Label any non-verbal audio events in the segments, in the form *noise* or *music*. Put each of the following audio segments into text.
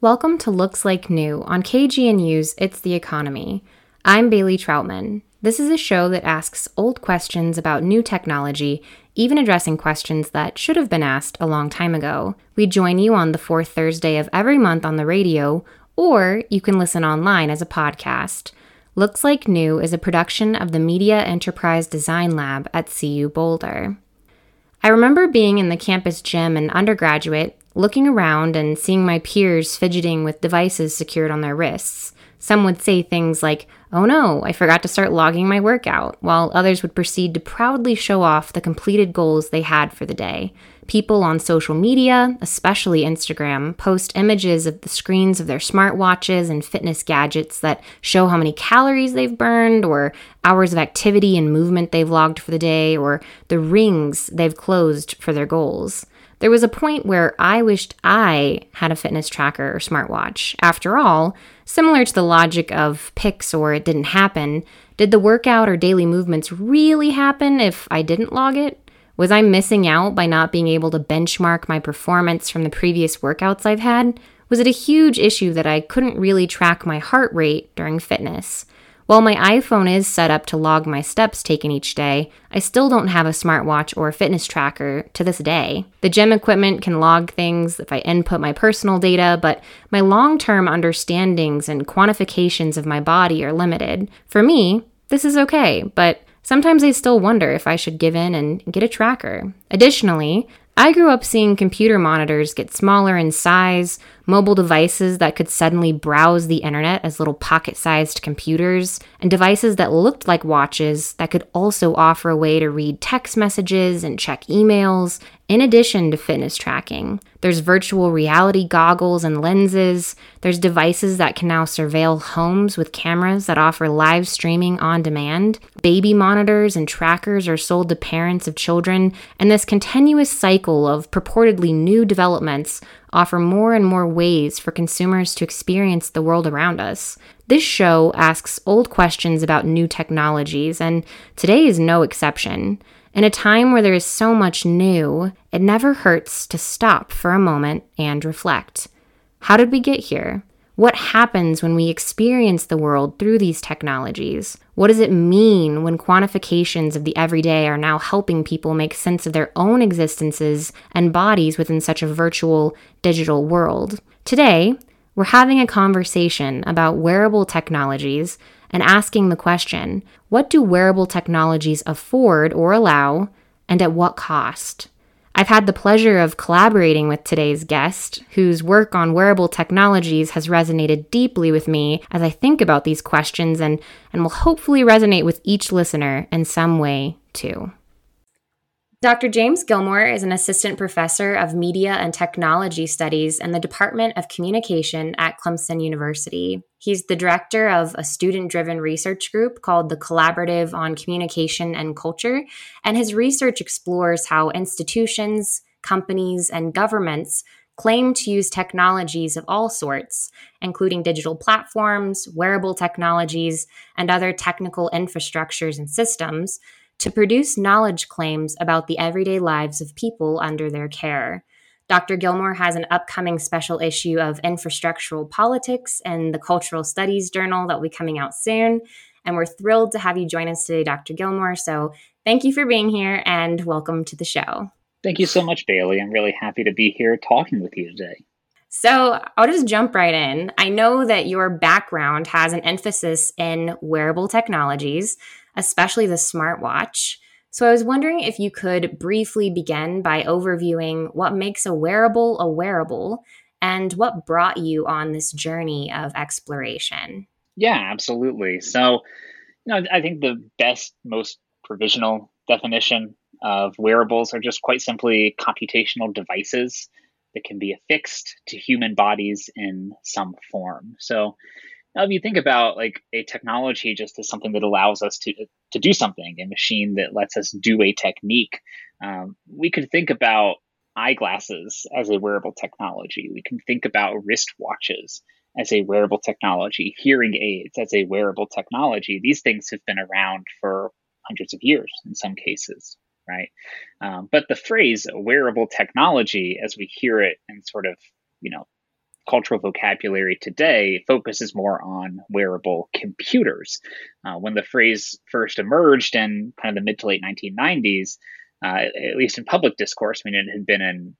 Welcome to Looks Like New on KGNU's It's the Economy. I'm Bailey Troutman. This is a show that asks old questions about new technology, even addressing questions that should have been asked a long time ago. We join you on the fourth Thursday of every month on the radio, or you can listen online as a podcast. Looks Like New is a production of the Media Enterprise Design Lab at CU Boulder. I remember being in the campus gym in undergraduate looking around and seeing my peers fidgeting with devices secured on their wrists. Some would say things like, Oh no, I forgot to start logging my workout, while others would proceed to proudly show off the completed goals they had for the day. People on social media, especially Instagram, post images of the screens of their smartwatches and fitness gadgets that show how many calories they've burned, or hours of activity and movement they've logged for the day, or the rings they've closed for their goals. There was a point where I wished I had a fitness tracker or smartwatch. After all, similar to the logic of pics or it didn't happen, did the workout or daily movements really happen if I didn't log it? Was I missing out by not being able to benchmark my performance from the previous workouts I've had? Was it a huge issue that I couldn't really track my heart rate during fitness? While my iPhone is set up to log my steps taken each day, I still don't have a smartwatch or a fitness tracker to this day. The gym equipment can log things if I input my personal data, but my long term understandings and quantifications of my body are limited. For me, this is okay, but Sometimes I still wonder if I should give in and get a tracker. Additionally, I grew up seeing computer monitors get smaller in size, mobile devices that could suddenly browse the internet as little pocket sized computers, and devices that looked like watches that could also offer a way to read text messages and check emails, in addition to fitness tracking. There's virtual reality goggles and lenses. There's devices that can now surveil homes with cameras that offer live streaming on demand. Baby monitors and trackers are sold to parents of children, and this continuous cycle of purportedly new developments offer more and more ways for consumers to experience the world around us. This show asks old questions about new technologies, and today is no exception. In a time where there is so much new, it never hurts to stop for a moment and reflect. How did we get here? What happens when we experience the world through these technologies? What does it mean when quantifications of the everyday are now helping people make sense of their own existences and bodies within such a virtual, digital world? Today, we're having a conversation about wearable technologies and asking the question what do wearable technologies afford or allow, and at what cost? I've had the pleasure of collaborating with today's guest, whose work on wearable technologies has resonated deeply with me as I think about these questions and, and will hopefully resonate with each listener in some way too. Dr. James Gilmore is an assistant professor of media and technology studies in the Department of Communication at Clemson University. He's the director of a student driven research group called the Collaborative on Communication and Culture, and his research explores how institutions, companies, and governments claim to use technologies of all sorts, including digital platforms, wearable technologies, and other technical infrastructures and systems to produce knowledge claims about the everyday lives of people under their care. Dr. Gilmore has an upcoming special issue of Infrastructural Politics and the Cultural Studies Journal that will be coming out soon. And we're thrilled to have you join us today, Dr. Gilmore. So thank you for being here and welcome to the show. Thank you so much, Bailey. I'm really happy to be here talking with you today. So I'll just jump right in. I know that your background has an emphasis in wearable technologies especially the smartwatch. So I was wondering if you could briefly begin by overviewing what makes a wearable a wearable and what brought you on this journey of exploration. Yeah, absolutely. So, you know, I think the best, most provisional definition of wearables are just quite simply computational devices that can be affixed to human bodies in some form. So, now, if you think about like a technology just as something that allows us to to do something, a machine that lets us do a technique, um, we could think about eyeglasses as a wearable technology. We can think about wristwatches as a wearable technology, hearing aids as a wearable technology. These things have been around for hundreds of years in some cases, right? Um, but the phrase wearable technology, as we hear it in sort of you know cultural vocabulary today focuses more on wearable computers. Uh, when the phrase first emerged in kind of the mid to late 1990s, uh, at least in public discourse, I mean, it had been in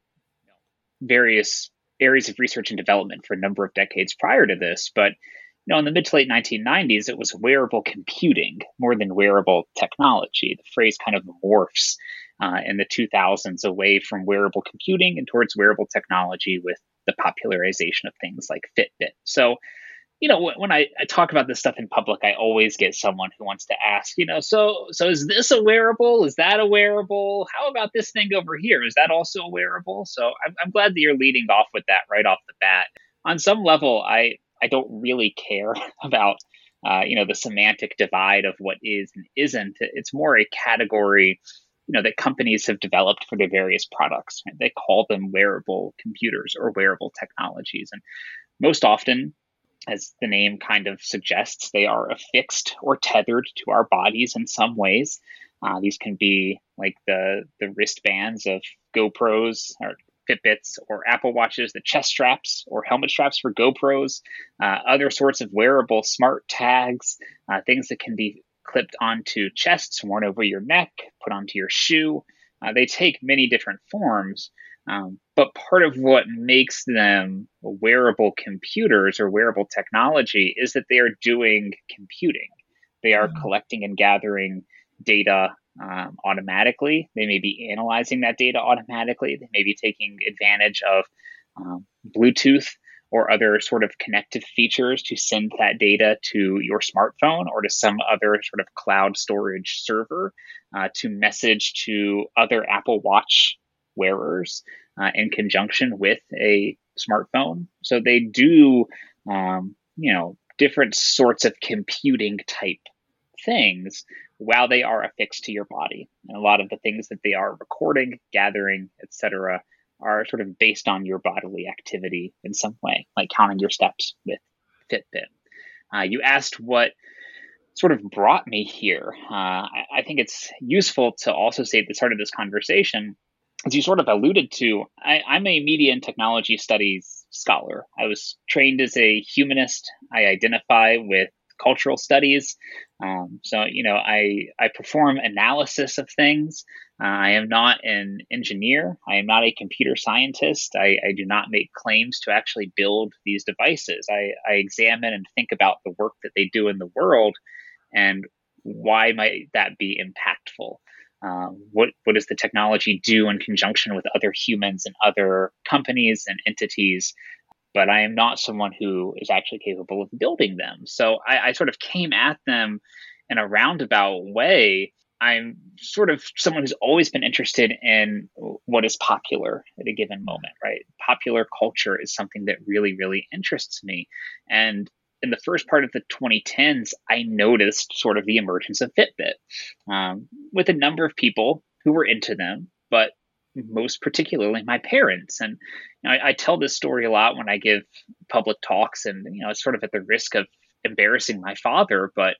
various areas of research and development for a number of decades prior to this, but you know, in the mid to late 1990s, it was wearable computing more than wearable technology. The phrase kind of morphs uh, in the 2000s away from wearable computing and towards wearable technology with the popularization of things like Fitbit. So, you know, when I, I, talk about this stuff in public, I always get someone who wants to ask, you know, so so is this a wearable? Is that a wearable? How about this thing over here? Is that also a wearable? So I'm, I'm glad that you're leading off with that right off the bat. On some level, I I don't really care *laughs* about uh, you know the semantic divide of what is and isn't. It's more a category you know that companies have developed for their various products. Right? They call them wearable computers or wearable technologies, and most often, as the name kind of suggests, they are affixed or tethered to our bodies in some ways. Uh, these can be like the the wristbands of GoPros or Fitbits or Apple Watches, the chest straps or helmet straps for GoPros, uh, other sorts of wearable smart tags, uh, things that can be clipped onto chests, worn over your neck, put onto your shoe. Uh, they take many different forms, um, but part of what makes them wearable computers or wearable technology is that they are doing computing. They are mm-hmm. collecting and gathering data um, automatically. They may be analyzing that data automatically. They may be taking advantage of um, Bluetooth or other sort of connective features to send that data to your smartphone or to some other sort of cloud storage server uh, to message to other Apple Watch wearers uh, in conjunction with a smartphone. So they do, um, you know, different sorts of computing type things while they are affixed to your body. And a lot of the things that they are recording, gathering, etc., are sort of based on your bodily activity in some way, like counting your steps with Fitbit. Uh, you asked what sort of brought me here. Uh, I, I, think it's useful to also say at the start of this conversation, as you sort of alluded to, I, I'm a media and technology studies scholar. I was trained as a humanist. I identify with cultural studies. Um, so, you know, I, I perform analysis of things. Uh, I am not an engineer. I am not a computer scientist. I, I do not make claims to actually build these devices. I, I examine and think about the work that they do in the world and why might that be impactful. Um, what what does the technology do in conjunction with other humans and other companies and entities but I am not someone who is actually capable of building them. So I, I sort of came at them in a roundabout way. I'm sort of someone who's always been interested in what is popular at a given moment, right? Popular culture is something that really, really interests me. And in the first part of the 2010s, I noticed sort of the emergence of Fitbit um, with a number of people who were into them, but most particularly my parents. And you know, I, I, tell this story a lot when I give public talks, and you know, it's sort of at the risk of embarrassing my father, but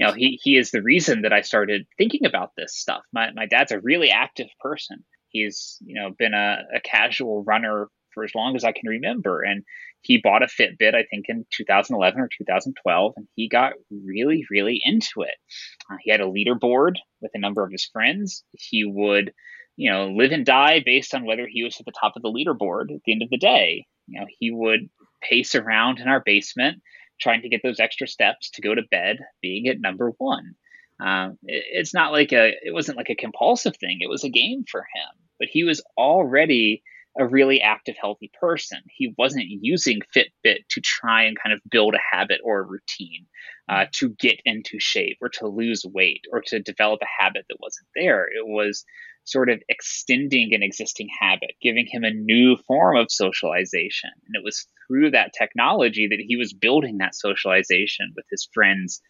you know, he he is the reason that I started thinking about this stuff. My my dad's a really active person. He's you know been a, a casual runner for as long as I can remember, and he bought a Fitbit, I think, in 2011 or 2012, and he got really, really into it. Uh, he had a leaderboard with a number of his friends. He would you know, live and die based on whether he was at the top of the leaderboard at the end of the day. You know, he would pace around in our basement trying to get those extra steps to go to bed, being at number one. Um, it, it's not like a, it wasn't like a compulsive thing. It was a game for him, but he was already a really active, healthy person. He wasn't using Fitbit to try and kind of build a habit or a routine, uh, to get into shape or to lose weight or to develop a habit that wasn't there. It was sort of extending an existing habit, giving him a new form of socialization. And it was through that technology that he was building that socialization with his friends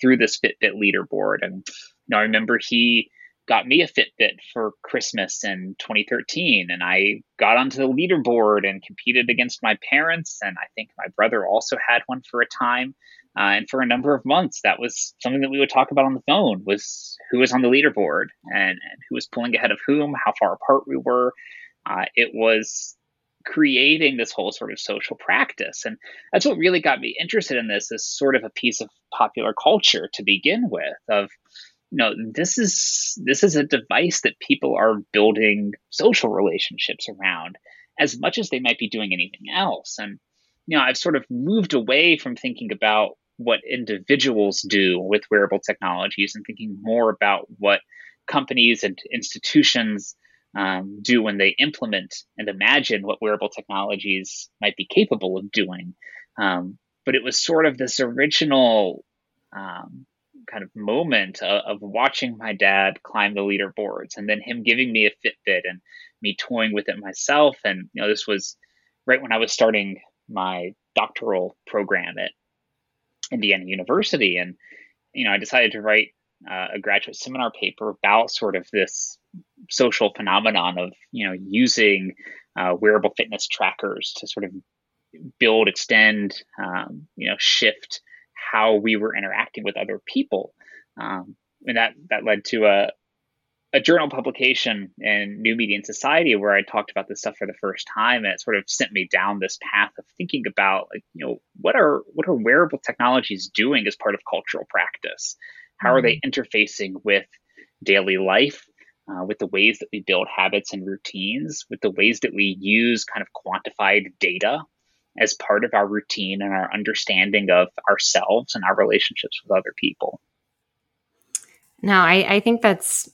through this Fitbit leaderboard. And you know, I remember he got me a Fitbit for Christmas in 2013, and I got onto the leaderboard and competed against my parents. And I think my brother also had one for a time. Uh, and for a number of months, that was something that we would talk about on the phone was who was on the leaderboard and, and who was pulling ahead of whom, how far apart we were. Uh, it was creating this whole sort of social practice. And that's what really got me interested in this as sort of a piece of popular culture to begin with of know this is this is a device that people are building social relationships around as much as they might be doing anything else and you know i've sort of moved away from thinking about what individuals do with wearable technologies and thinking more about what companies and institutions um, do when they implement and imagine what wearable technologies might be capable of doing. Um, but it was sort of this original um, kind of moment of, of, watching my dad climb the leaderboards and then him giving me a Fitbit and me toying with it myself. And, you know, this was right when I was starting my doctoral program at Indiana University. And, you know, I decided to write uh, a graduate seminar paper about sort of this social phenomenon of you know using uh, wearable fitness trackers to sort of build, extend, um, you know, shift how we were interacting with other people, um, and that that led to a a journal publication in New Media and Society where I talked about this stuff for the first time, and it sort of sent me down this path of thinking about like you know what are what are wearable technologies doing as part of cultural practice? How are they mm-hmm. interfacing with daily life? uh, with the ways that we build habits and routines, with the ways that we use kind of quantified data as part of our routine and our understanding of ourselves and our relationships with other people. No, I, I think that's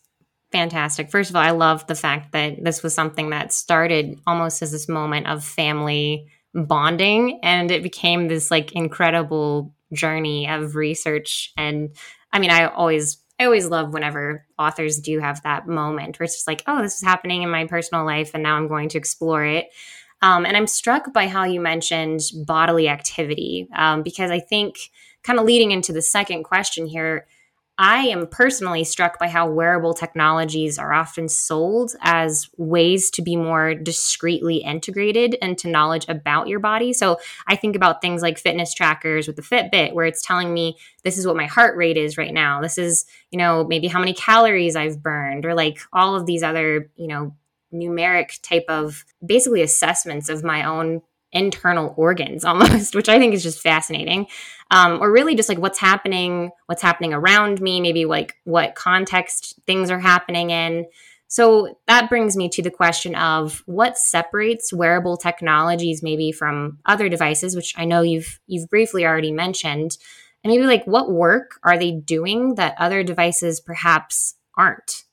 fantastic. First of all, I love the fact that this was something that started almost as this moment of family bonding and it became this like incredible journey of research and I mean I always I always love whenever authors do have that moment where it's just like, oh, this is happening in my personal life, and now I'm going to explore it. Um, and I'm struck by how you mentioned bodily activity um, because I think, kind of leading into the second question here, I am personally struck by how wearable technologies are often sold as ways to be more discreetly integrated into knowledge about your body. So I think about things like fitness trackers with the Fitbit, where it's telling me this is what my heart rate is right now. This is, you know, maybe how many calories I've burned, or like all of these other, you know, numeric type of basically assessments of my own internal organs *laughs* almost, which I think is just fascinating. Um, or really just like what's happening, what's happening around me, maybe like what context things are happening in. So that brings me to the question of what separates wearable technologies maybe from other devices, which I know you've you've briefly already mentioned. And maybe like what work are they doing that other devices perhaps aren't?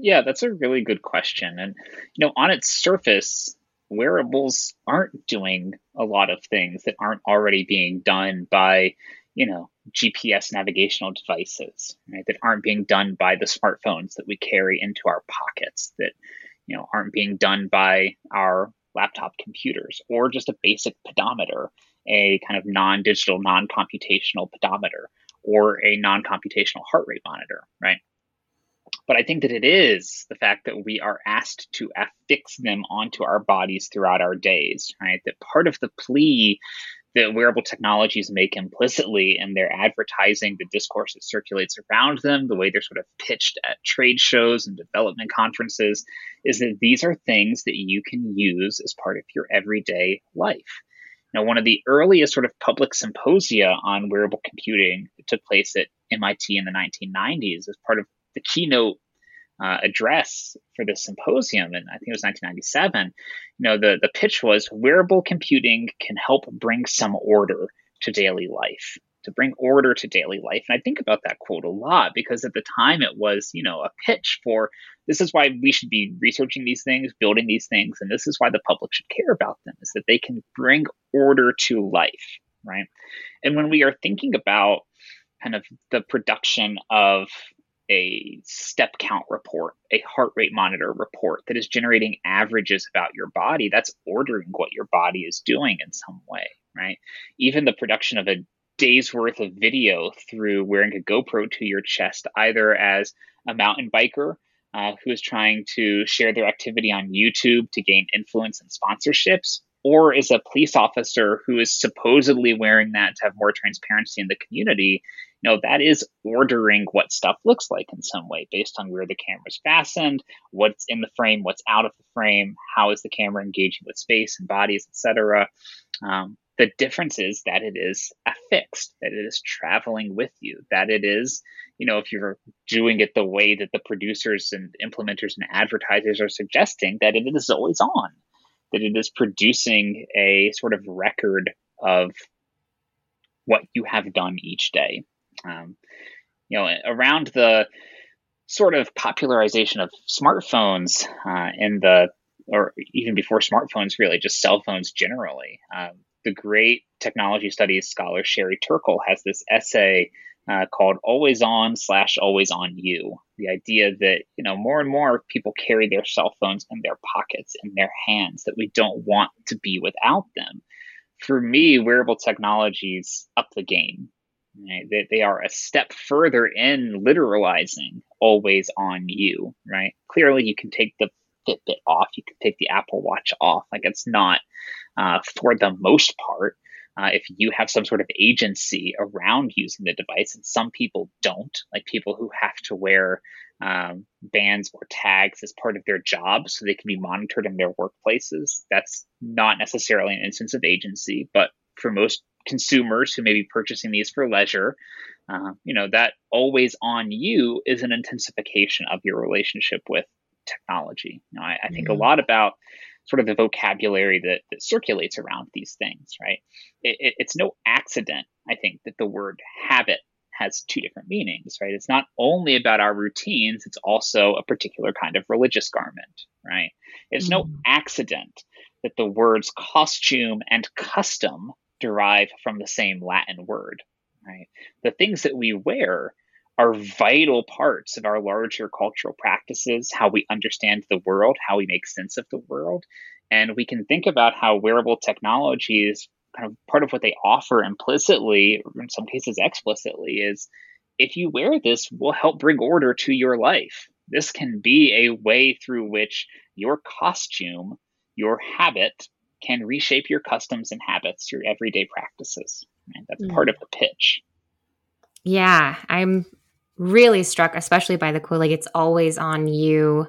Yeah, that's a really good question. And you know, on its surface, wearables aren't doing a lot of things that aren't already being done by, you know, GPS navigational devices, right? That aren't being done by the smartphones that we carry into our pockets, that, you know, aren't being done by our laptop computers or just a basic pedometer, a kind of non digital, non computational pedometer or a non computational heart rate monitor, right? But I think that it is the fact that we are asked to affix them onto our bodies throughout our days, right? That part of the plea that wearable technologies make implicitly in their advertising, the discourse that circulates around them, the way they're sort of pitched at trade shows and development conferences, is that these are things that you can use as part of your everyday life. Now, one of the earliest sort of public symposia on wearable computing took place at MIT in the 1990s as part of the keynote uh, address for the symposium, and I think it was 1997. You know, the the pitch was wearable computing can help bring some order to daily life, to bring order to daily life. And I think about that quote a lot because at the time it was, you know, a pitch for this is why we should be researching these things, building these things, and this is why the public should care about them, is that they can bring order to life, right? And when we are thinking about kind of the production of a step count report, a heart rate monitor report that is generating averages about your body, that's ordering what your body is doing in some way, right? Even the production of a day's worth of video through wearing a GoPro to your chest, either as a mountain biker uh, who is trying to share their activity on YouTube to gain influence and sponsorships, or is a police officer who is supposedly wearing that to have more transparency in the community, you know, that is ordering what stuff looks like in some way based on where the camera is fastened, what's in the frame, what's out of the frame, how is the camera engaging with space and bodies, etc. Um, the difference is that it is affixed, that it is traveling with you, that it is, you know, if you're doing it the way that the producers and implementers and advertisers are suggesting, that it is always on, that it is producing a sort of record of what you have done each day. Um, you know, around the sort of popularization of smartphones uh, in the or even before smartphones, really, just cell phones generally. Um, the great technology studies scholar Sherry Turkle has this essay uh, called "Always On slash Always On You." The idea that you know more and more people carry their cell phones in their pockets, in their hands, that we don't want to be without them. For me, wearable technologies up the game. Right? They, they are a step further in literalizing always on you, right? Clearly, you can take the Fitbit off, you can take the Apple Watch off. Like it's not uh, for the most part. Uh, if you have some sort of agency around using the device, and some people don't, like people who have to wear um, bands or tags as part of their job so they can be monitored in their workplaces, that's not necessarily an instance of agency. But for most consumers who may be purchasing these for leisure, uh, you know, that always on you is an intensification of your relationship with technology. You know, I, I think mm-hmm. a lot about sort of the vocabulary that, that circulates around these things, right? It, it, it's no accident, I think, that the word habit has two different meanings, right? It's not only about our routines, it's also a particular kind of religious garment, right? It's mm. no accident that the words costume and custom derive from the same Latin word, right? The things that we wear are vital parts of our larger cultural practices, how we understand the world, how we make sense of the world. And we can think about how wearable technology is kind of part of what they offer implicitly, or in some cases explicitly, is if you wear this, will help bring order to your life. This can be a way through which your costume, your habit, can reshape your customs and habits, your everyday practices. Right? That's mm. part of the pitch. Yeah, I'm really struck, especially by the quote, like it's always on you,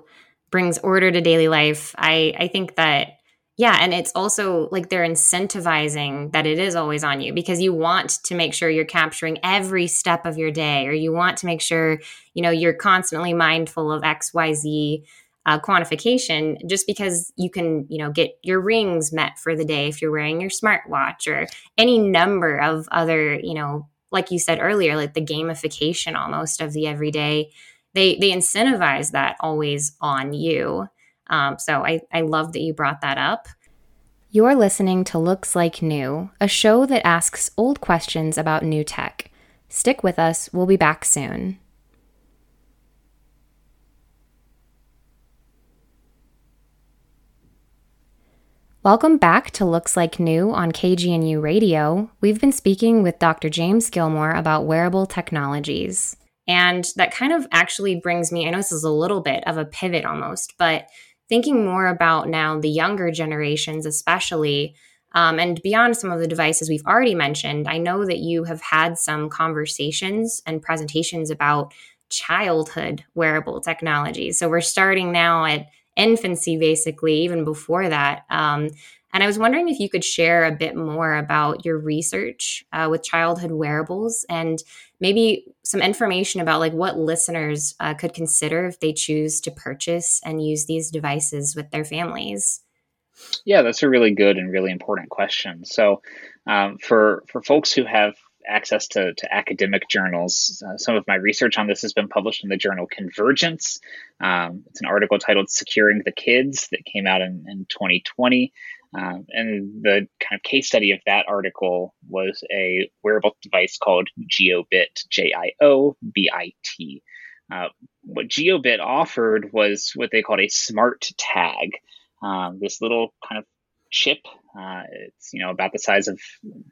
brings order to daily life. I, I think that, yeah. And it's also like they're incentivizing that it is always on you because you want to make sure you're capturing every step of your day, or you want to make sure, you know, you're constantly mindful of XYZ. Uh, quantification just because you can you know get your rings met for the day if you're wearing your smartwatch or any number of other you know like you said earlier, like the gamification almost of the everyday, they they incentivize that always on you. Um, so I, I love that you brought that up. You're listening to Looks Like New, a show that asks old questions about new tech. Stick with us, we'll be back soon. Welcome back to Looks Like New on KGNU Radio. We've been speaking with Dr. James Gilmore about wearable technologies. And that kind of actually brings me, I know this is a little bit of a pivot almost, but thinking more about now the younger generations, especially, um, and beyond some of the devices we've already mentioned, I know that you have had some conversations and presentations about childhood wearable technologies. So we're starting now at infancy, basically, even before that. Um, and I was wondering if you could share a bit more about your research uh, with childhood wearables and maybe some information about like what listeners uh, could consider if they choose to purchase and use these devices with their families. Yeah, that's a really good and really important question. So, um, for for folks who have access to, to academic journals. Uh, some of my research on this has been published in the journal Convergence. Um, it's an article titled Securing the Kids that came out in, in 2020. Um, and the kind of case study of that article was a wearable device called Jiobit, J I O B I T. Uh, what Jiobit offered was what they called a smart tag. Um, this little kind of chip. Uh, it's you know about the size of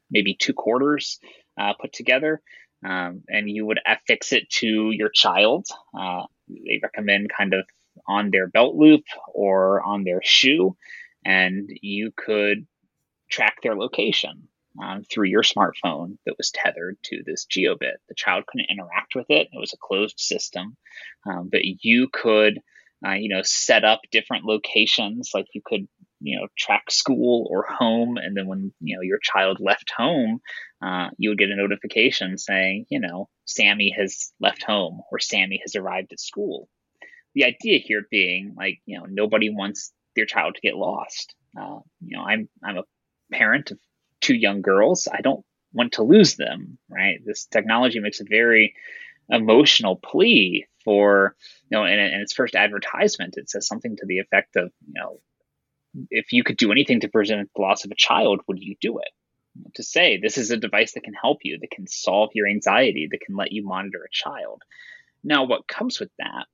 maybe two quarters uh, put together, um, and you would affix it to your child. Uh, they recommend kind of on their belt loop or on their shoe, and you could track their location um, through your smartphone that was tethered to this Jiobit. The child couldn't interact with it; it was a closed system, um, but you could, uh, you know, set up different locations. Like you could, you know, track school or home, and then when you know your child left home, uh, you would get a notification saying, you know, Sammy has left home or Sammy has arrived at school. The idea here being like, you know, nobody wants their child to get lost. Uh, you know, I'm I'm a parent of two young girls. I don't want to lose them, right? This technology makes a very emotional plea for, you know, in, in its first advertisement, it says something to the effect of, you know, if you could do anything to prevent the loss of a child, would you do it? To say this is a device that can help you, that can solve your anxiety, that can let you monitor a child. Now, what comes with that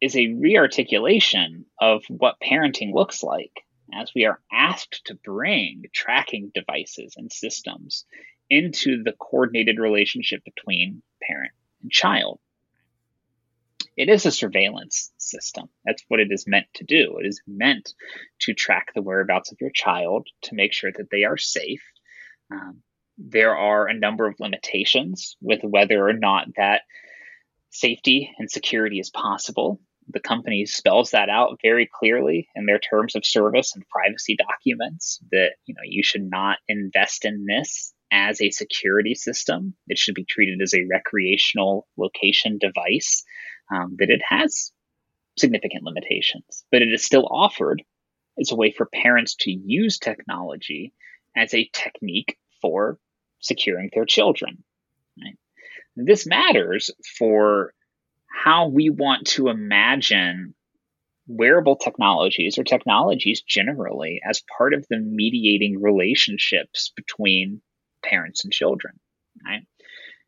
is a rearticulation of what parenting looks like as we are asked to bring tracking devices and systems into the coordinated relationship between parent and child. It is a surveillance system. That's what it is meant to do. It is meant to track the whereabouts of your child to make sure that they are safe. Um, there are a number of limitations with whether or not that safety and security is possible the company spells that out very clearly in their terms of service and privacy documents that you know you should not invest in this as a security system it should be treated as a recreational location device um, that it has significant limitations but it is still offered as a way for parents to use technology as a technique for securing their children right? this matters for how we want to imagine wearable technologies or technologies generally as part of the mediating relationships between parents and children. Right?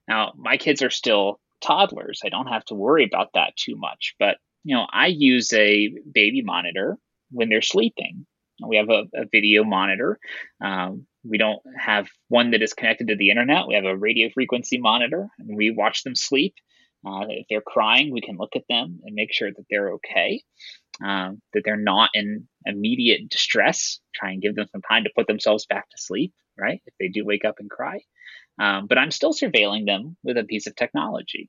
Now, my kids are still toddlers. I don't have to worry about that too much. But, you know, I use a baby monitor when they're sleeping. We have a, a video monitor. Um, we don't have one that is connected to the internet. We have a radio frequency monitor, and we watch them sleep. Uh, if they're crying, we can look at them and make sure that they're okay, um, that they're not in immediate distress. Try and give them some time to put themselves back to sleep, right? If they do wake up and cry. Um, but I'm still surveilling them with a piece of technology.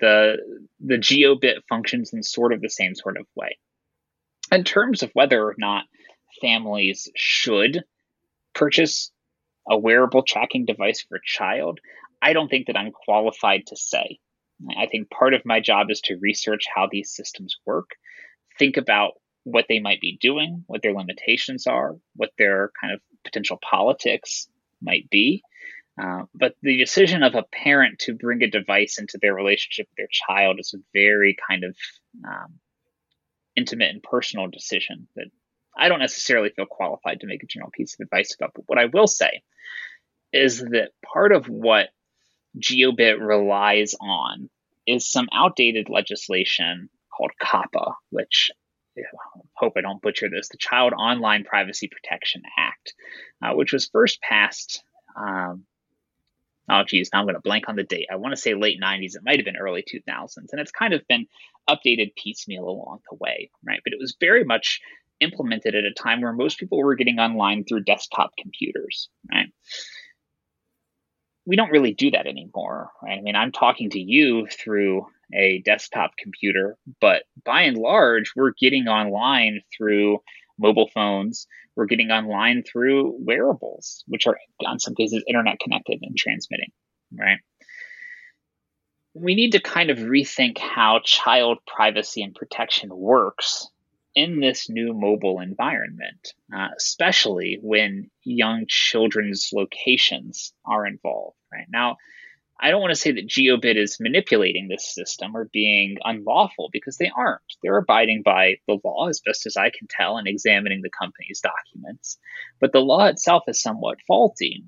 The, the Jiobit functions in sort of the same sort of way. In terms of whether or not families should purchase a wearable tracking device for a child, I don't think that I'm qualified to say. I think part of my job is to research how these systems work, think about what they might be doing, what their limitations are, what their kind of potential politics might be. Uh, but the decision of a parent to bring a device into their relationship with their child is a very kind of um, intimate and personal decision that I don't necessarily feel qualified to make a general piece of advice about. But what I will say is that part of what Jiobit relies on is some outdated legislation called COPPA, which hope I don't butcher this, the Child Online Privacy Protection Act, uh, which was first passed. Um, oh, geez, now I'm going to blank on the date. I want to say late 90s. It might have been early 2000s. And it's kind of been updated piecemeal along the way, right? But it was very much implemented at a time where most people were getting online through desktop computers, right? we don't really do that anymore. Right? I mean, I'm talking to you through a desktop computer, but by and large, we're getting online through mobile phones. We're getting online through wearables, which are in some cases internet connected and transmitting, right? We need to kind of rethink how child privacy and protection works in this new mobile environment, uh, especially when young children's locations are involved. Right now, I don't want to say that Jiobit is manipulating this system or being unlawful because they aren't. They're abiding by the law as best as I can tell and examining the company's documents. But the law itself is somewhat faulty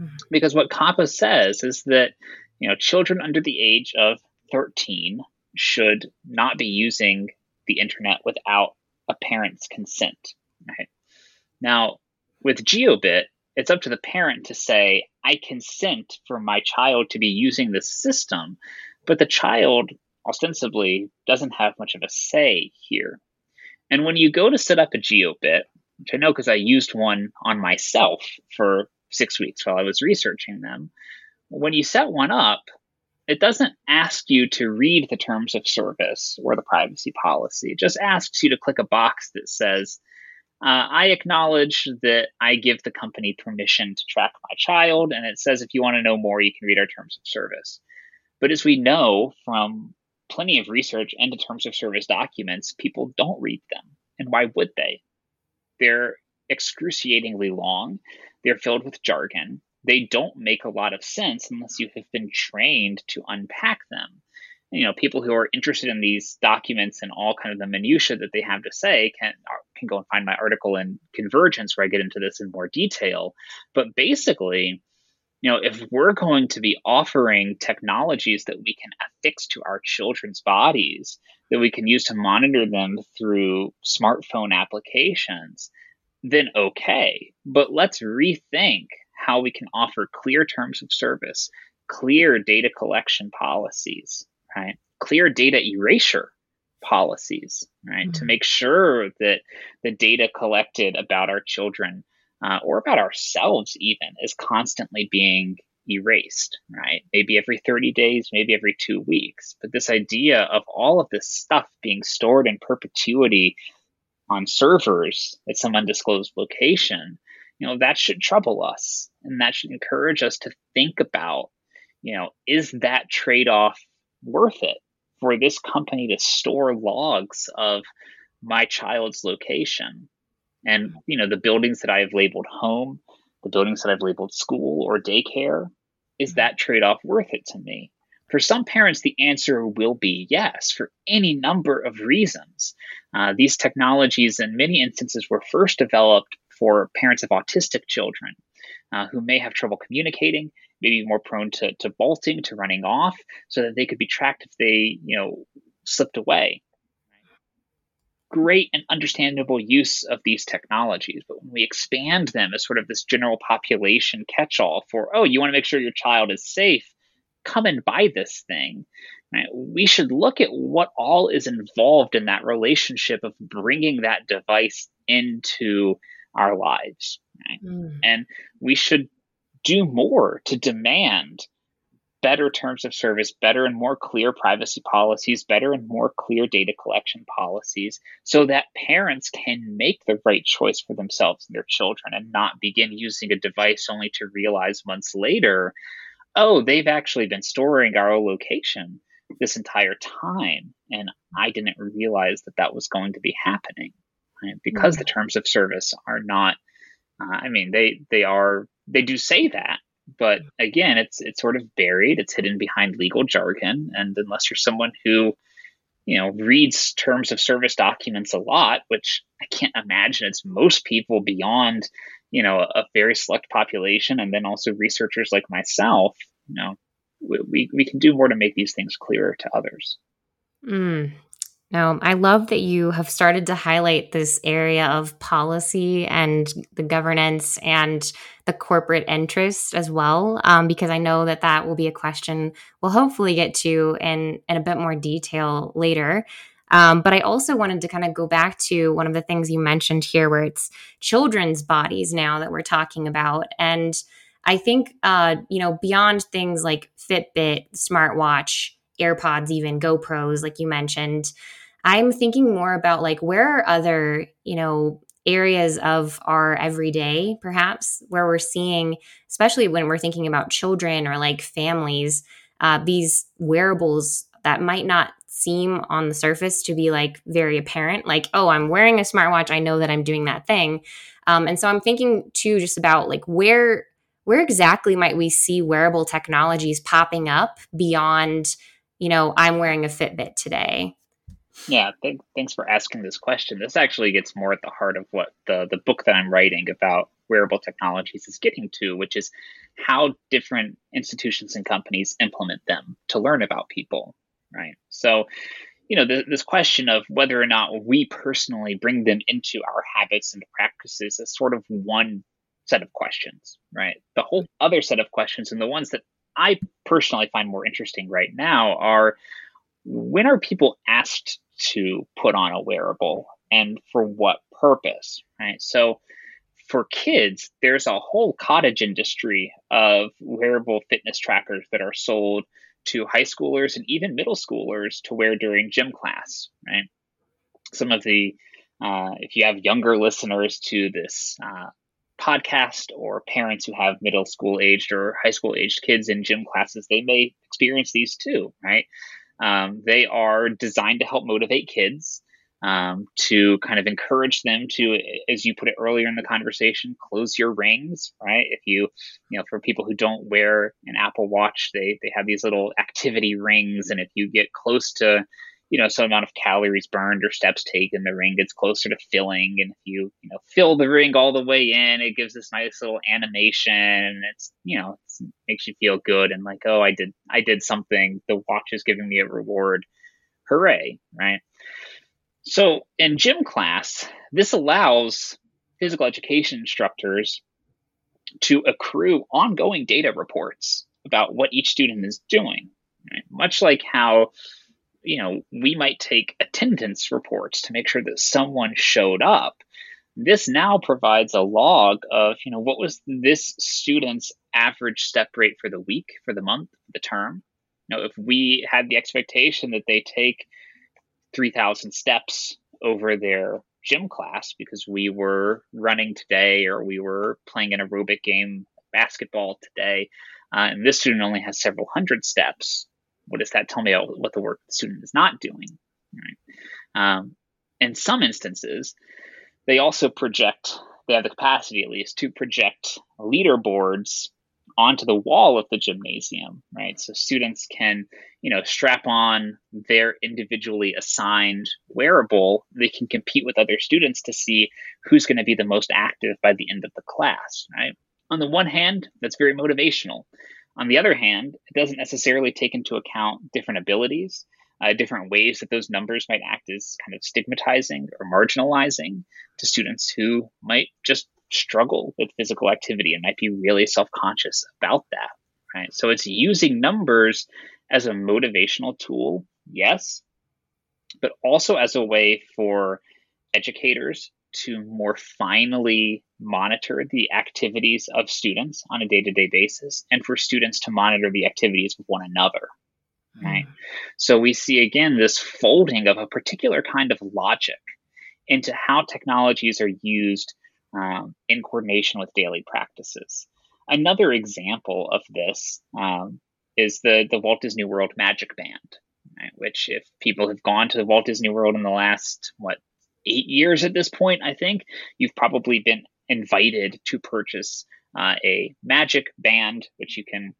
mm-hmm. because what COPPA says is that you know children under the age of 13 should not be using the internet without a parent's consent. Right? Now, with Jiobit, it's up to the parent to say, I consent for my child to be using this system, but the child ostensibly doesn't have much of a say here. And when you go to set up a Jiobit, which I know because I used one on myself for six weeks while I was researching them. When you set one up, it doesn't ask you to read the terms of service or the privacy policy. It just asks you to click a box that says, uh, I acknowledge that I give the company permission to track my child. And it says if you want to know more, you can read our terms of service. But as we know from plenty of research the terms of service documents, people don't read them. And why would they? They're excruciatingly long, they're filled with jargon. They don't make a lot of sense unless you have been trained to unpack them you know people who are interested in these documents and all kind of the minutia that they have to say can can go and find my article in convergence where i get into this in more detail. But basically you know if we're going to be offering technologies that we can affix to our children's bodies that we can use to monitor them through smartphone applications then okay. But let's rethink how we can offer clear terms of service clear data collection policies right? Clear data erasure policies, right? Mm-hmm. To make sure that the data collected about our children uh, or about ourselves even is constantly being erased, right? Maybe every 30 days, maybe every two weeks. But this idea of all of this stuff being stored in perpetuity on servers at some undisclosed location, you know, that should trouble us. And that should encourage us to think about, you know, is that trade off worth it for this company to store logs of my child's location. And you know the buildings that i have labeled home the buildings that i've labeled school or daycare is that trade-off worth it to me? For some parents the answer will be yes for any number of reasons. Uh, these technologies in many instances were first developed for parents of autistic children uh, who may have trouble communicating maybe more prone to, to bolting, to running off, so that they could be tracked if they, you know, slipped away. Great and understandable use of these technologies, but when we expand them as sort of this general population catch all for, oh, you want to make sure your child is safe, come and buy this thing. Right? We should look at what all is involved in that relationship of bringing that device into our lives. Right? Mm. And we should do more to demand better terms of service, better and more clear privacy policies, better and more clear data collection policies, so that parents can make the right choice for themselves and their children and not begin using a device only to realize months later, oh, they've actually been storing our location this entire time. And I didn't realize that that was going to be happening right? because mm-hmm. the terms of service are not. Uh, I mean, they they are they do say that, but again, it's it's sort of buried. It's hidden behind legal jargon, and unless you're someone who you know reads terms of service documents a lot, which I can't imagine it's most people beyond you know a very select population, and then also researchers like myself. You know, we we can do more to make these things clearer to others. Mm, no, I love that you have started to highlight this area of policy and the governance and the corporate interest as well, um, because I know that that will be a question we'll hopefully get to in, in a bit more detail later. Um, but I also wanted to kind of go back to one of the things you mentioned here, where it's children's bodies now that we're talking about. And I think, uh, you know, beyond things like Fitbit, smartwatch, AirPods, even GoPros, like you mentioned. I'm thinking more about like where are other, you know, areas of our everyday, perhaps, where we're seeing, especially when we're thinking about children or like families, uh, these wearables that might not seem on the surface to be like very apparent, like, oh, I'm wearing a smartwatch. I know that I'm doing that thing. Um, and so I'm thinking too just about like where where exactly might we see wearable technologies popping up beyond you know, I'm wearing a Fitbit today? Yeah, th- thanks for asking this question. This actually gets more at the heart of what the, the book that I'm writing about wearable technologies is getting to, which is how different institutions and companies implement them to learn about people, right? So, you know, this question of whether or not we personally bring them into our habits and practices is sort of one set of questions, right? The whole other set of questions, and the ones that I personally find more interesting right now are when are people asked to put on a wearable and for what purpose, right? So for kids, there's a whole cottage industry of wearable fitness trackers that are sold to high schoolers and even middle schoolers to wear during gym class, right? Some of the, uh, if you have younger listeners to this uh, podcast or parents who have middle school aged or high school aged kids in gym classes, they may experience these too, right? Um, they are designed to help motivate kids um, to kind of encourage them to, as you put it earlier in the conversation, close your rings, right? If you, you know, for people who don't wear an Apple Watch, they they have these little activity rings, and if you get close to, you know, some amount of calories burned or steps taken, the ring gets closer to filling, and if you, you know, fill the ring all the way in, it gives this nice little animation, and it's, you know, it's, makes you feel good and like, oh, I did, I did something. The watch is giving me a reward. Hooray! Right so in gym class, this allows physical education instructors to accrue ongoing data reports about what each student is doing. Right? Much like how you know we might take attendance reports to make sure that someone showed up. This now provides a log of you know what was this student's average step rate for the week, for the month, the term. You know, if we had the expectation that they take 3,000 steps over their gym class because we were running today or we were playing an aerobic game, basketball today, uh, and this student only has several hundred steps. What does that tell me about what the work the student is not doing? Right. Um, in some instances, they also project, they have the capacity at least to project leaderboards onto the wall of the gymnasium, right? So students can, you know, strap on their individually assigned wearable. They can compete with other students to see who's going to be the most active by the end of the class, right? On the one hand, that's very motivational. On the other hand, it doesn't necessarily take into account different abilities, uh, different ways that those numbers might act as kind of stigmatizing or marginalizing to students who might just struggle with physical activity and might be really self-conscious about that right? So it's using numbers as a motivational tool yes but also as a way for educators to more finely monitor the activities of students on a day-to-day basis and for students to monitor the activities of one another right mm. so we see again this folding of a particular kind of logic into how technologies are used um, in coordination with daily practices. Another example of this um, is the, the Walt Disney World Magic Band, right? which, if people have gone to the Walt Disney World in the last, what, eight years at this point, I think, you've probably been invited to purchase uh, a magic band, which you can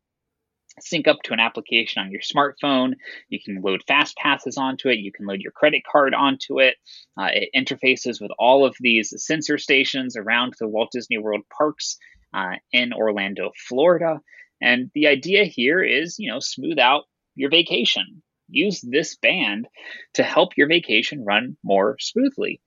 sync up to an application on your smartphone. You can load fast passes onto it. You can load your credit card onto it. Uh, it interfaces with all of these sensor stations around the Walt Disney World parks uh, in Orlando, Florida. And the idea here is, you know, smooth out your vacation. Use this band to help your vacation run more smoothly.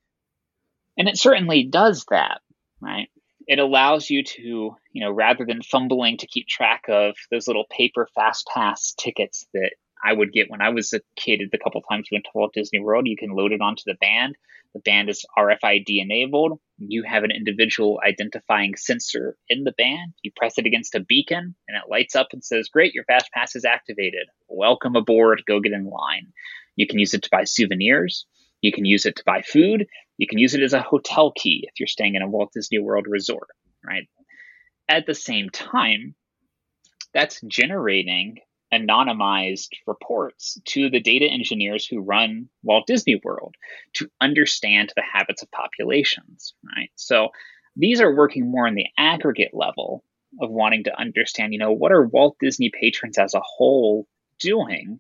And it certainly does that, right? it allows you to, you know, rather than fumbling to keep track of those little paper fast pass tickets that I would get when I was a kid the couple times we went to Walt Disney World, you can load it onto the band. The band is RFID enabled. You have an individual identifying sensor in the band. You press it against a beacon and it lights up and says, Great, your fast pass is activated. Welcome aboard. Go get in line. You can use it to buy souvenirs. You can use it to buy food. You can use it as a hotel key if you're staying in a Walt Disney World resort, right? At the same time, that's generating anonymized reports to the data engineers who run Walt Disney World to understand the habits of populations, right? So these are working more on the aggregate level of wanting to understand, you know, what are Walt Disney patrons as a whole doing?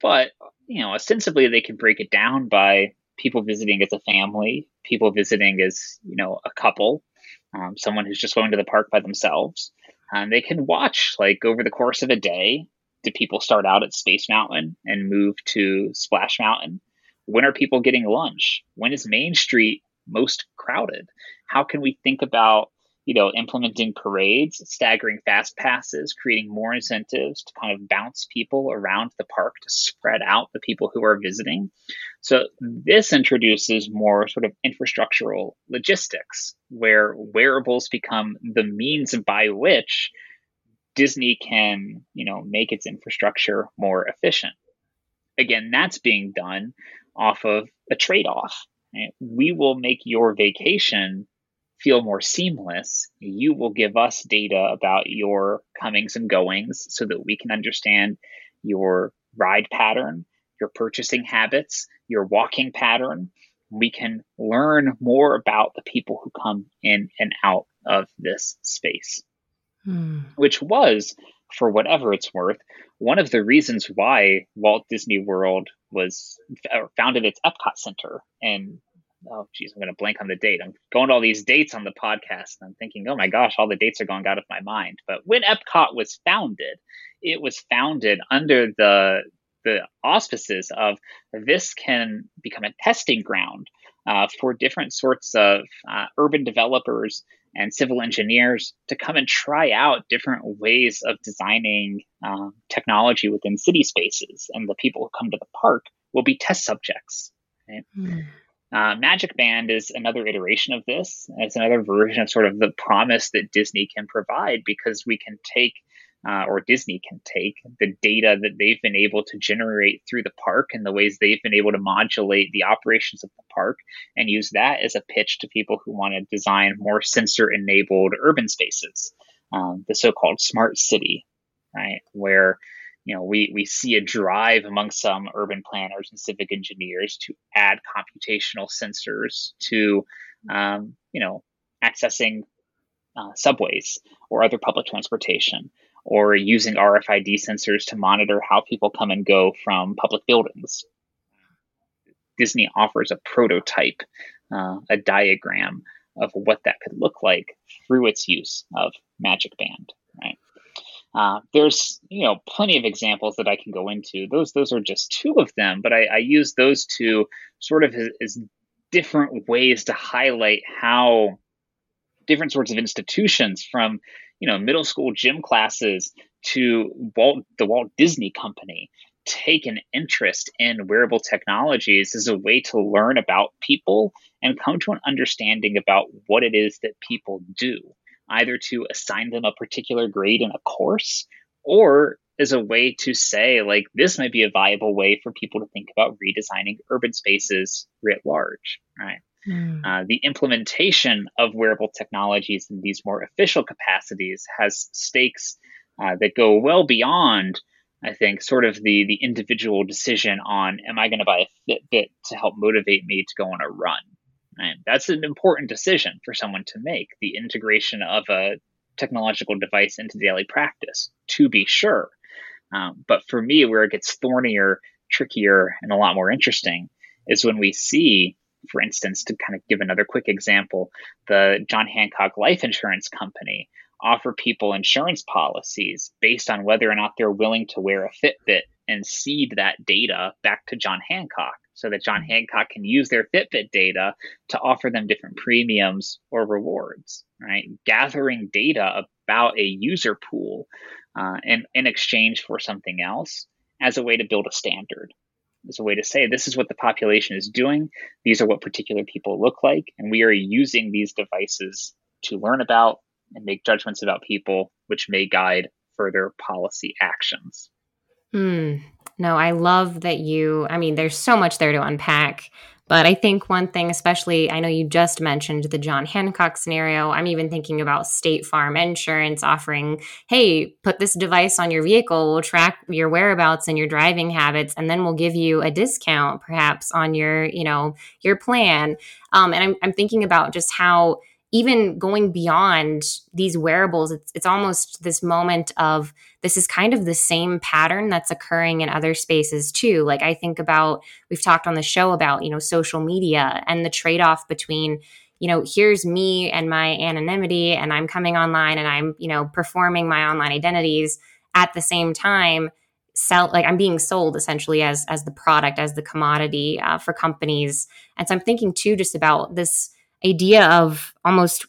But you know, ostensibly they can break it down by people visiting as a family, people visiting as you know a couple, um, someone who's just going to the park by themselves. And they can watch like over the course of a day. Do people start out at Space Mountain and move to Splash Mountain? When are people getting lunch? When is Main Street most crowded? How can we think about you know, implementing parades, staggering fast passes, creating more incentives to kind of bounce people around the park to spread out the people who are visiting. So this introduces more sort of infrastructural logistics where wearables become the means by which Disney can, you know, make its infrastructure more efficient. Again, that's being done off of a trade-off. Right? We will make your vacation feel more seamless, you will give us data about your comings and goings so that we can understand your ride pattern, your purchasing habits, your walking pattern. We can learn more about the people who come in and out of this space, hmm. which was, for whatever it's worth, one of the reasons why Walt Disney World was founded its Epcot Center And oh geez, I'm going to blank on the date. I'm going to all these dates on the podcast and I'm thinking, oh my gosh, all the dates are going out of my mind. But when Epcot was founded, it was founded under the the auspices of this can become a testing ground uh, for different sorts of uh, urban developers and civil engineers to come and try out different ways of designing uh, technology within city spaces. And the people who come to the park will be test subjects. Right? Mm. Uh, Magic Band is another iteration of this. It's another version of sort of the promise that Disney can provide because we can take, uh, or Disney can take, the data that they've been able to generate through the park and the ways they've been able to modulate the operations of the park and use that as a pitch to people who want to design more sensor enabled urban spaces, um, the so called smart city, right? Where you know, we, we see a drive among some urban planners and civic engineers to add computational sensors to, um, you know, accessing uh, subways or other public transportation, or using RFID sensors to monitor how people come and go from public buildings. Disney offers a prototype, uh, a diagram of what that could look like through its use of Magic Band, right? Uh, there's you know plenty of examples that I can go into. Those those are just two of them, but I, I use those two sort of as, as different ways to highlight how different sorts of institutions, from you know middle school gym classes to Walt the Walt Disney Company, take an interest in wearable technologies as a way to learn about people and come to an understanding about what it is that people do either to assign them a particular grade in a course or as a way to say, like, this might be a viable way for people to think about redesigning urban spaces writ large, right? Mm. Uh, the implementation of wearable technologies in these more official capacities has stakes uh, that go well beyond, I think, sort of the the individual decision on am I going to buy a Fitbit to help motivate me to go on a run? That's an important decision for someone to make the integration of a technological device into daily practice, to be sure. Um, but for me, where it gets thornier, trickier, and a lot more interesting is when we see, for instance, to kind of give another quick example, the John Hancock Life Insurance Company offer people insurance policies based on whether or not they're willing to wear a Fitbit and cede that data back to John Hancock so that John Hancock can use their Fitbit data to offer them different premiums or rewards, right? Gathering data about a user pool uh, in, in exchange for something else as a way to build a standard, as a way to say, this is what the population is doing, these are what particular people look like, and we are using these devices to learn about and make judgments about people, which may guide further policy actions. Hmm. No, I love that you, I mean, there's so much there to unpack. But I think one thing, especially, I know you just mentioned the John Hancock scenario. I'm even thinking about State Farm Insurance offering, hey, put this device on your vehicle, we'll track your whereabouts and your driving habits, and then we'll give you a discount perhaps on your, you know, your plan. Um, and I'm, I'm thinking about just how even going beyond these wearables, it's, it's almost this moment of this is kind of the same pattern that's occurring in other spaces too. Like I think about, we've talked on the show about, you know, social media and the trade off between, you know, here's me and my anonymity, and I'm coming online and I'm, you know, performing my online identities at the same time sell like i'm being sold essentially as as the product as the commodity uh, for companies and so i'm thinking too just about this idea of almost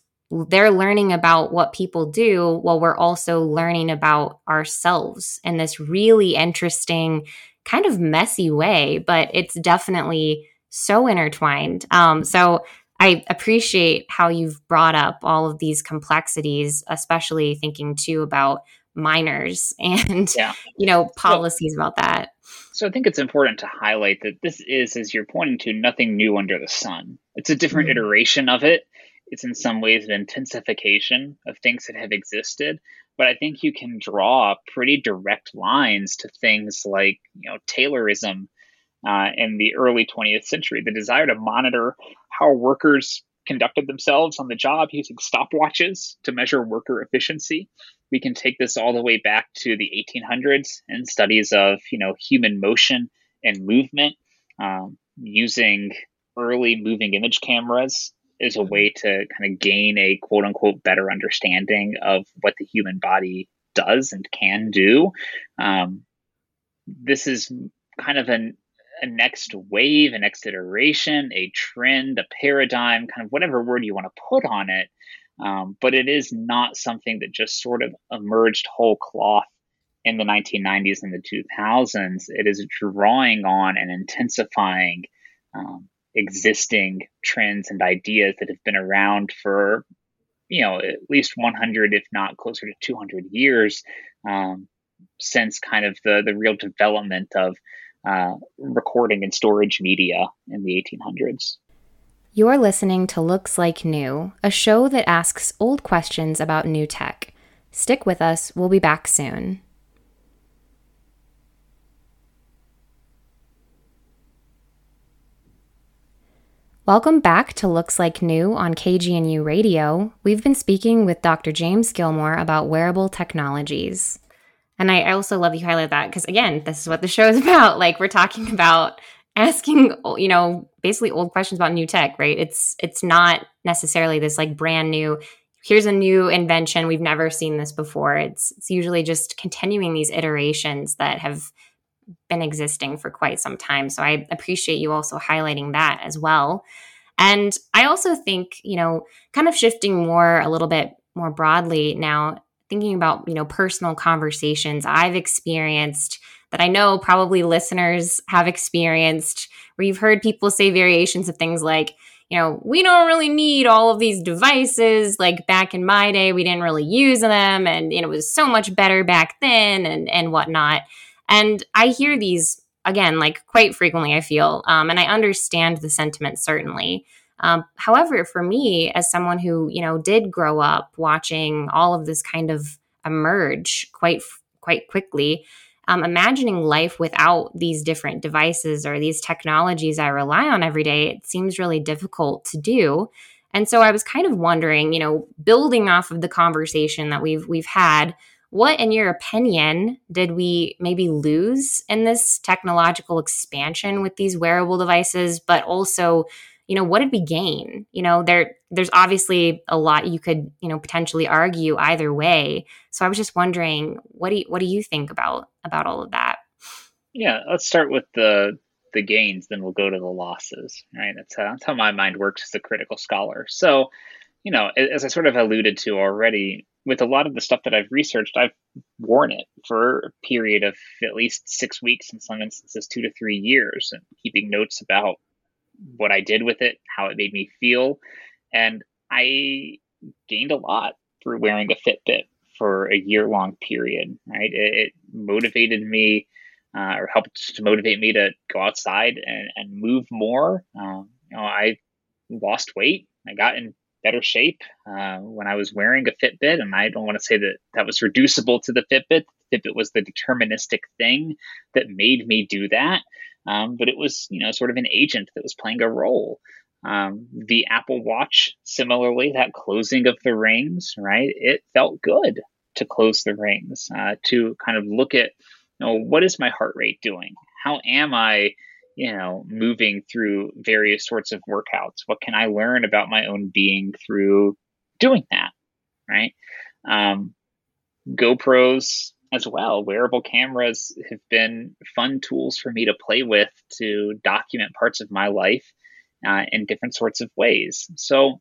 they're learning about what people do while we're also learning about ourselves in this really interesting, kind of messy way, but it's definitely so intertwined. Um, so I appreciate how you've brought up all of these complexities, especially thinking too about minors *laughs* and yeah. you know policies about that. So I think it's important to highlight that this is, as you're pointing to, nothing new under the sun. It's a different mm-hmm. iteration of it. It's in some ways an intensification of things that have existed. But I think you can draw pretty direct lines to things like, you know, Taylorism uh, in the early 20th century, the desire to monitor how workers conducted themselves on the job using stopwatches to measure worker efficiency. We can take this all the way back to the 1800s and studies of you know human motion and movement um, using early moving image cameras is a way to kind of gain a quote unquote better understanding of what the human body does and can do. Um, this is kind of an a next wave, a next iteration, a trend, a paradigm, kind of whatever word you want to put on it. Um, but it is not something that just sort of emerged whole cloth in the 1990s and the 2000s. It is drawing on and intensifying um, existing trends and ideas that have been around for, you know, at least 100, if not closer to 200 years um, since kind of the the real development of uh, recording and storage media in the 1800s. You're listening to Looks Like New, a show that asks old questions about new tech. Stick with us, we'll be back soon. Welcome back to Looks Like New on KGNU Radio. We've been speaking with Dr. James Gilmore about wearable technologies. And I, I also love you highlight that because again, this is what the show is *laughs* about. Like we're talking about asking, oh, you know, basically old questions about new tech, right? It's it's not necessarily this like brand new. Here's a new invention. We've never seen this before. It's it's usually just continuing these iterations that have been existing for quite some time. So I appreciate you also highlighting that as well. And I also think, you know, kind of shifting more a little bit more broadly now thinking about, you know, personal conversations I've experienced that I know probably listeners have experienced where you've heard people say variations of things like, you know, we don't really need all of these devices. Like back in my day, we didn't really use them and you know, it was so much better back then and, and whatnot. And I hear these again, like quite frequently, I feel, um, and I understand the sentiment certainly. Um, however, for me, as someone who you know did grow up watching all of this kind of emerge quite quite quickly, um, imagining life without these different devices or these technologies I rely on every day, it seems really difficult to do. And so I was kind of wondering, you know, building off of the conversation that we've we've had, what in your opinion did we maybe lose in this technological expansion with these wearable devices, but also you know what did we gain? You know there there's obviously a lot you could you know potentially argue either way. So i was just wondering what do you what do you think about about all of that? Yeah let's start with the the gains then we'll go to the losses right? That's how, that's how my mind works as a critical scholar. So you know as i sort of alluded to already with a lot of the stuff that i've researched i've worn it for a period of at least six weeks in some instances two to three years and keeping notes about what I did with it, how it made me feel. And I gained a lot through wearing a Fitbit for a year long period, right? It, it motivated me uh, or helped to motivate me to go outside and, and move more. Um, you know, I lost weight. I got in better shape uh, when I was wearing a Fitbit. And I don't want to say that that was reducible to the Fitbit. Fitbit was the deterministic thing that made me do that. Um, but it was, you know, sort of an agent that was playing a role. Um, the Apple Watch, similarly, that closing of the rings, right? It felt good to close the rings, uh, to kind of look at, you know, what is my heart rate doing? How am I, you know, moving through various sorts of workouts? What can I learn about my own being through doing that, right? Um, GoPros, as well. Wearable cameras have been fun tools for me to play with to document parts of my life uh, in different sorts of ways. So,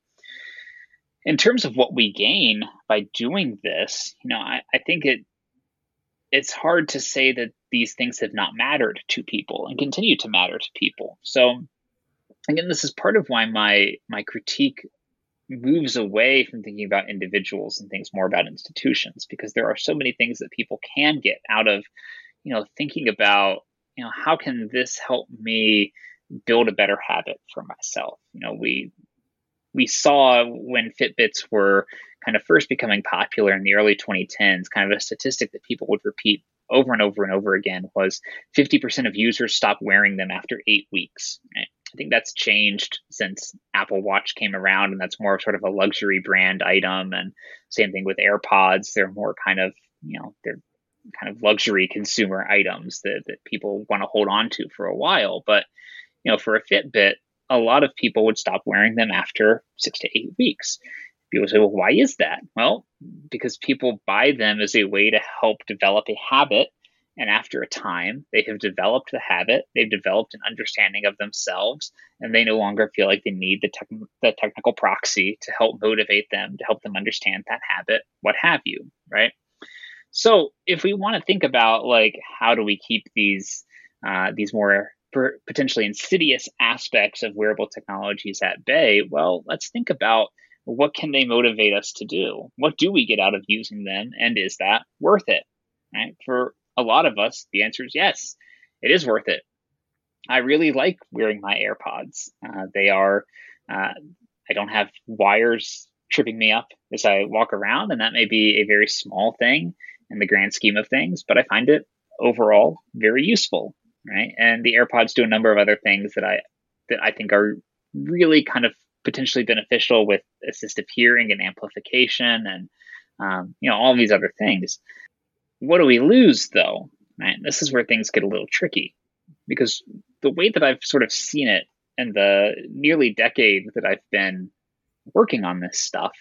in terms of what we gain by doing this, you know, I, I think it it's hard to say that these things have not mattered to people and continue to matter to people. So again, this is part of why my my critique moves away from thinking about individuals and things more about institutions because there are so many things that people can get out of you know thinking about you know how can this help me build a better habit for myself you know we we saw when fitbits were kind of first becoming popular in the early 2010s kind of a statistic that people would repeat over and over and over again was 50% of users stop wearing them after eight weeks right? I think that's changed since Apple Watch came around, and that's more sort of a luxury brand item. And same thing with AirPods; they're more kind of you know they're kind of luxury consumer items that, that people want to hold on to for a while. But you know, for a Fitbit, a lot of people would stop wearing them after six to eight weeks. People say, well, why is that? Well, because people buy them as a way to help develop a habit and after a time, they have developed the habit, they've developed an understanding of themselves, and they no longer feel like they need the, the technical proxy to help motivate them, to help them understand that habit, what have you, right? So if we want to think about like how do we keep these uh, these more per- potentially insidious aspects of wearable technologies at bay, well, let's think about what can they motivate us to do? What do we get out of using them, and is that worth it? Right? For a lot of us, the answer is yes, it is worth it. I really like wearing my AirPods. Uh, they are, uh, I don't have wires tripping me up as I walk around, and that may be a very small thing in the grand scheme of things, but I find it overall very useful, right? And the AirPods do a number of other things that I that I think are really kind of potentially beneficial with assistive hearing and amplification, and um, you know all these other things. What do we lose though? Right? This is where things get a little tricky because the way that I've sort of seen it and the nearly decade that I've been working on this stuff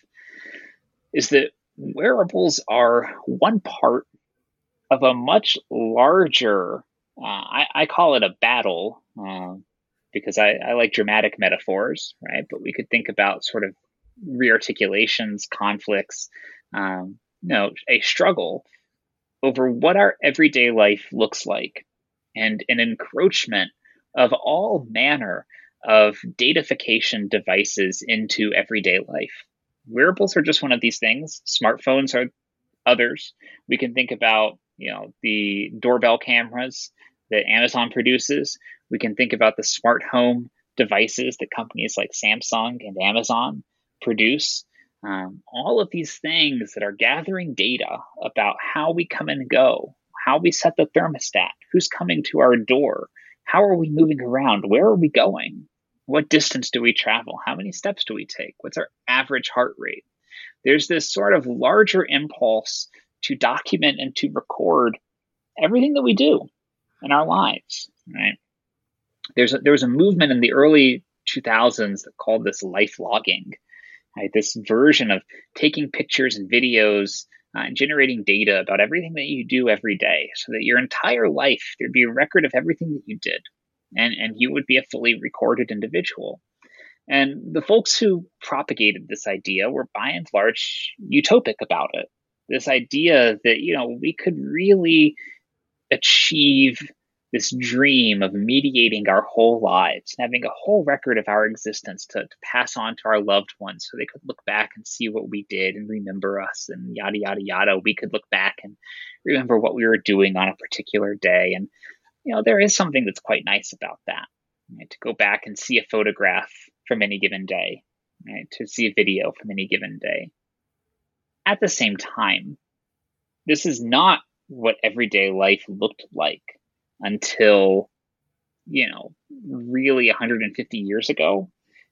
is that wearables are one part of a much larger, uh, I, I, call it a battle uh, because I, I, like dramatic metaphors, right? But we could think about sort of rearticulations, conflicts, um, you know, a struggle over what our everyday life looks like and an encroachment of all manner of datafication devices into everyday life. Wearables are just one of these things. Smartphones are others. We can think about, you know, the doorbell cameras that Amazon produces. We can think about the smart home devices that companies like Samsung and Amazon produce. Um, all of these things that are gathering data about how we come and go, how we set the thermostat, who's coming to our door, how are we moving around, where are we going, what distance do we travel, how many steps do we take, what's our average heart rate. There's this sort of larger impulse to document and to record everything that we do in our lives, right? There's a, there was a movement in the early 2000s that called this life logging right? This version of taking pictures and videos uh, and generating data about everything that you do every day so that your entire life there'd be a record of everything that you did and, and you would be a fully recorded individual. And the folks who propagated this idea were by and large utopic about it. This idea that, you know, we could really achieve this dream of mediating our whole lives, having a whole record of our existence to, to, pass on to our loved ones so they could look back and see what we did and remember us and yada, yada, yada. We could look back and remember what we were doing on a particular day. And, you know, there is something that's quite nice about that right? to go back and see a photograph from any given day, right? to see a video from any given day. At the same time, this is not what everyday life looked like until you know really 150 years ago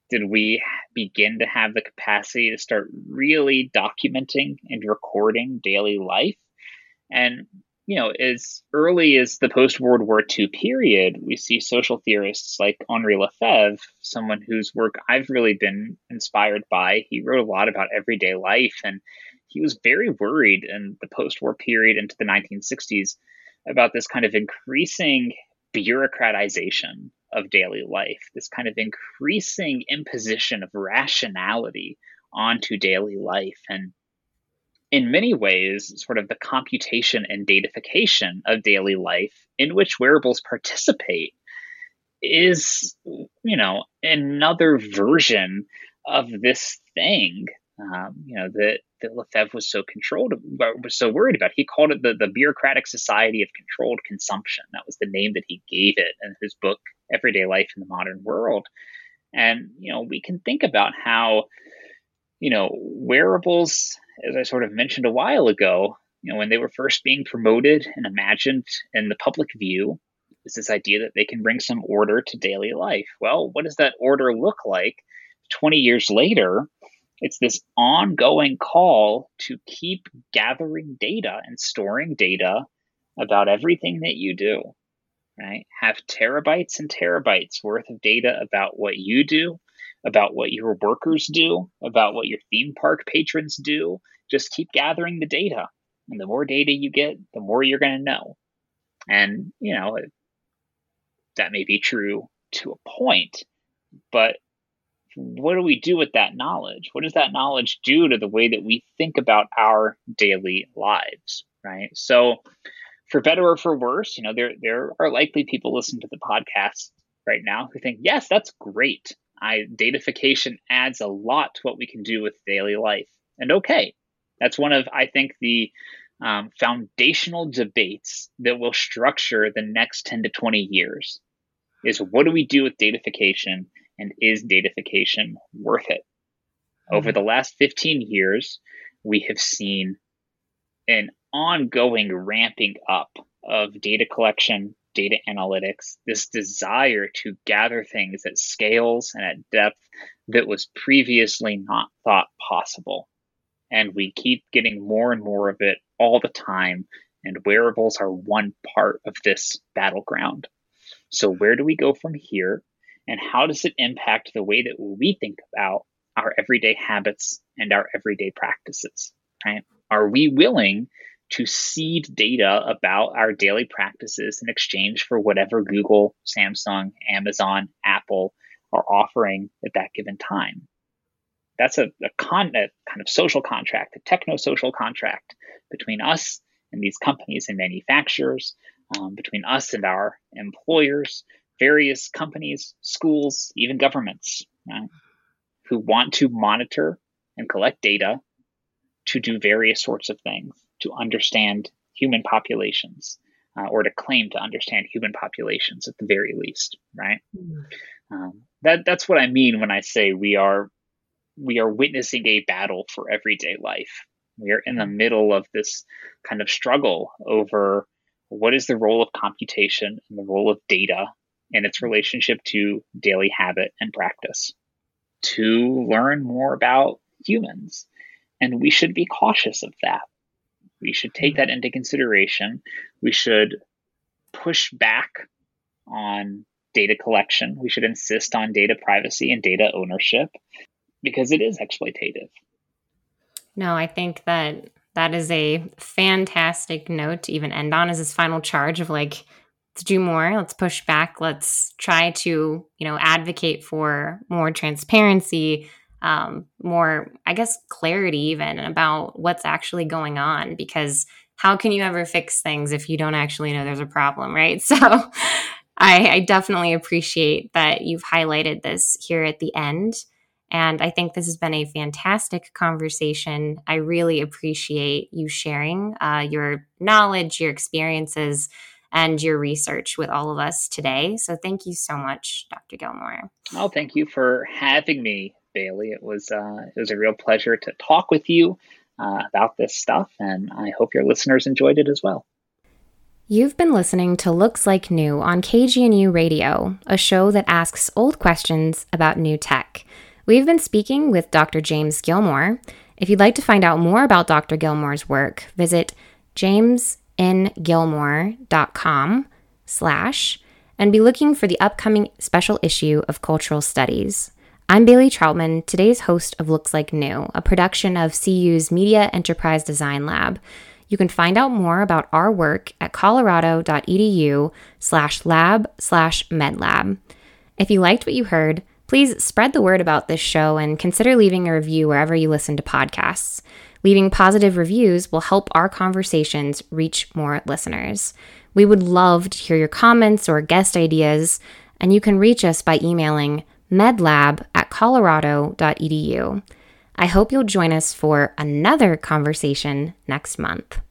did we begin to have the capacity to start really documenting and recording daily life. And you know as early as the post world war ii period we see social theorists like henri lefebvre someone whose work i've really been inspired by. He wrote a lot about everyday life and he was very worried in the post war period into the 1960s about this kind of increasing bureaucratization of daily life, this kind of increasing imposition of rationality onto daily life. And in many ways, sort of the computation and datification of daily life in which wearables participate is, you know, another version of this thing, um, you know, that, that Lefebvre was so controlled, was so worried about. He called it the, the bureaucratic society of controlled consumption. That was the name that he gave it in his book, Everyday Life in the Modern World. And, you know, we can think about how, you know, wearables, as I sort of mentioned a while ago, you know, when they were first being promoted and imagined in the public view, is this idea that they can bring some order to daily life. Well, what does that order look like 20 years later? It's this ongoing call to keep gathering data and storing data about everything that you do, right? Have terabytes and terabytes worth of data about what you do, about what your workers do, about what your theme park patrons do. Just keep gathering the data. And the more data you get, the more you're going to know. And, you know, that may be true to a point, but what do we do with that knowledge? What does that knowledge do to the way that we think about our daily lives, right? So, for better or for worse, you know, there there are likely people listening to the podcast right now who think, yes, that's great. I datafication adds a lot to what we can do with daily life. And okay, that's one of I think the um, foundational debates that will structure the next 10 to 20 years is what do we do with datafication and is datafication worth it? Over hmm. the last 15 years, we have seen an ongoing ramping up of data collection, data analytics, this desire to gather things at scales and at depth that was previously not thought possible. And we keep getting more and more of it all the time. And wearables are one part of this battleground. So, where do we go from here? And how does it impact the way that we think about our everyday habits and our everyday practices? Right? Are we willing to cede data about our daily practices in exchange for whatever Google, Samsung, Amazon, Apple are offering at that given time? That's a, a, con, a kind of social contract, a techno social contract between us and these companies and manufacturers um, between us and our employers, various companies, schools, even governments right, who want to monitor and collect data to do various sorts of things to understand human populations uh, or to claim to understand human populations at the very least, right? Mm. Um, that that's what I mean when I say we are we are witnessing a battle for everyday life. We are in the middle of this kind of struggle over what is the role of computation and the role of data and its relationship to daily habit and practice to learn more about humans. And we should be cautious of that. We should take that into consideration. We should push back on data collection. We should insist on data privacy and data ownership because it is exploitative. No, I think that that is a fantastic note to even end on as his final charge of like, let's do more, let's push back, let's try to, you know, advocate for more transparency, um, more, I guess, clarity even about what's actually going on because how can you ever fix things if you don't actually know there's a problem, right? *laughs* So I, I definitely appreciate that you've highlighted this here at the end. And I think this has been a fantastic conversation. I really appreciate you sharing uh, your knowledge, your experiences, and your research with all of us today. So thank you so much, Dr. Gilmore. Well, thank you for having me, Bailey. It was uh, it was a real pleasure to talk with you uh, about this stuff, and I hope your listeners enjoyed it as well. You've been listening to Looks Like New on KGNU Radio, a show that asks old questions about new tech. We've been speaking with Dr. James Gilmore. If you'd like to find out more about Dr. Gilmore's work, visit jamesngilmore.com slash and be looking for the upcoming special issue of Cultural Studies. I'm Bailey Troutman, today's host of Looks Like New, a production of CU's Media Enterprise Design Lab. You can find out more about our work at colorado.edu slash lab slash medlab. If you liked what you heard, Please spread the word about this show and consider leaving a review wherever you listen to podcasts. Leaving positive reviews will help our conversations reach more listeners. We would love to hear your comments or guest ideas, and you can reach us by emailing medlab at colorado.edu. I hope you'll join us for another conversation next month.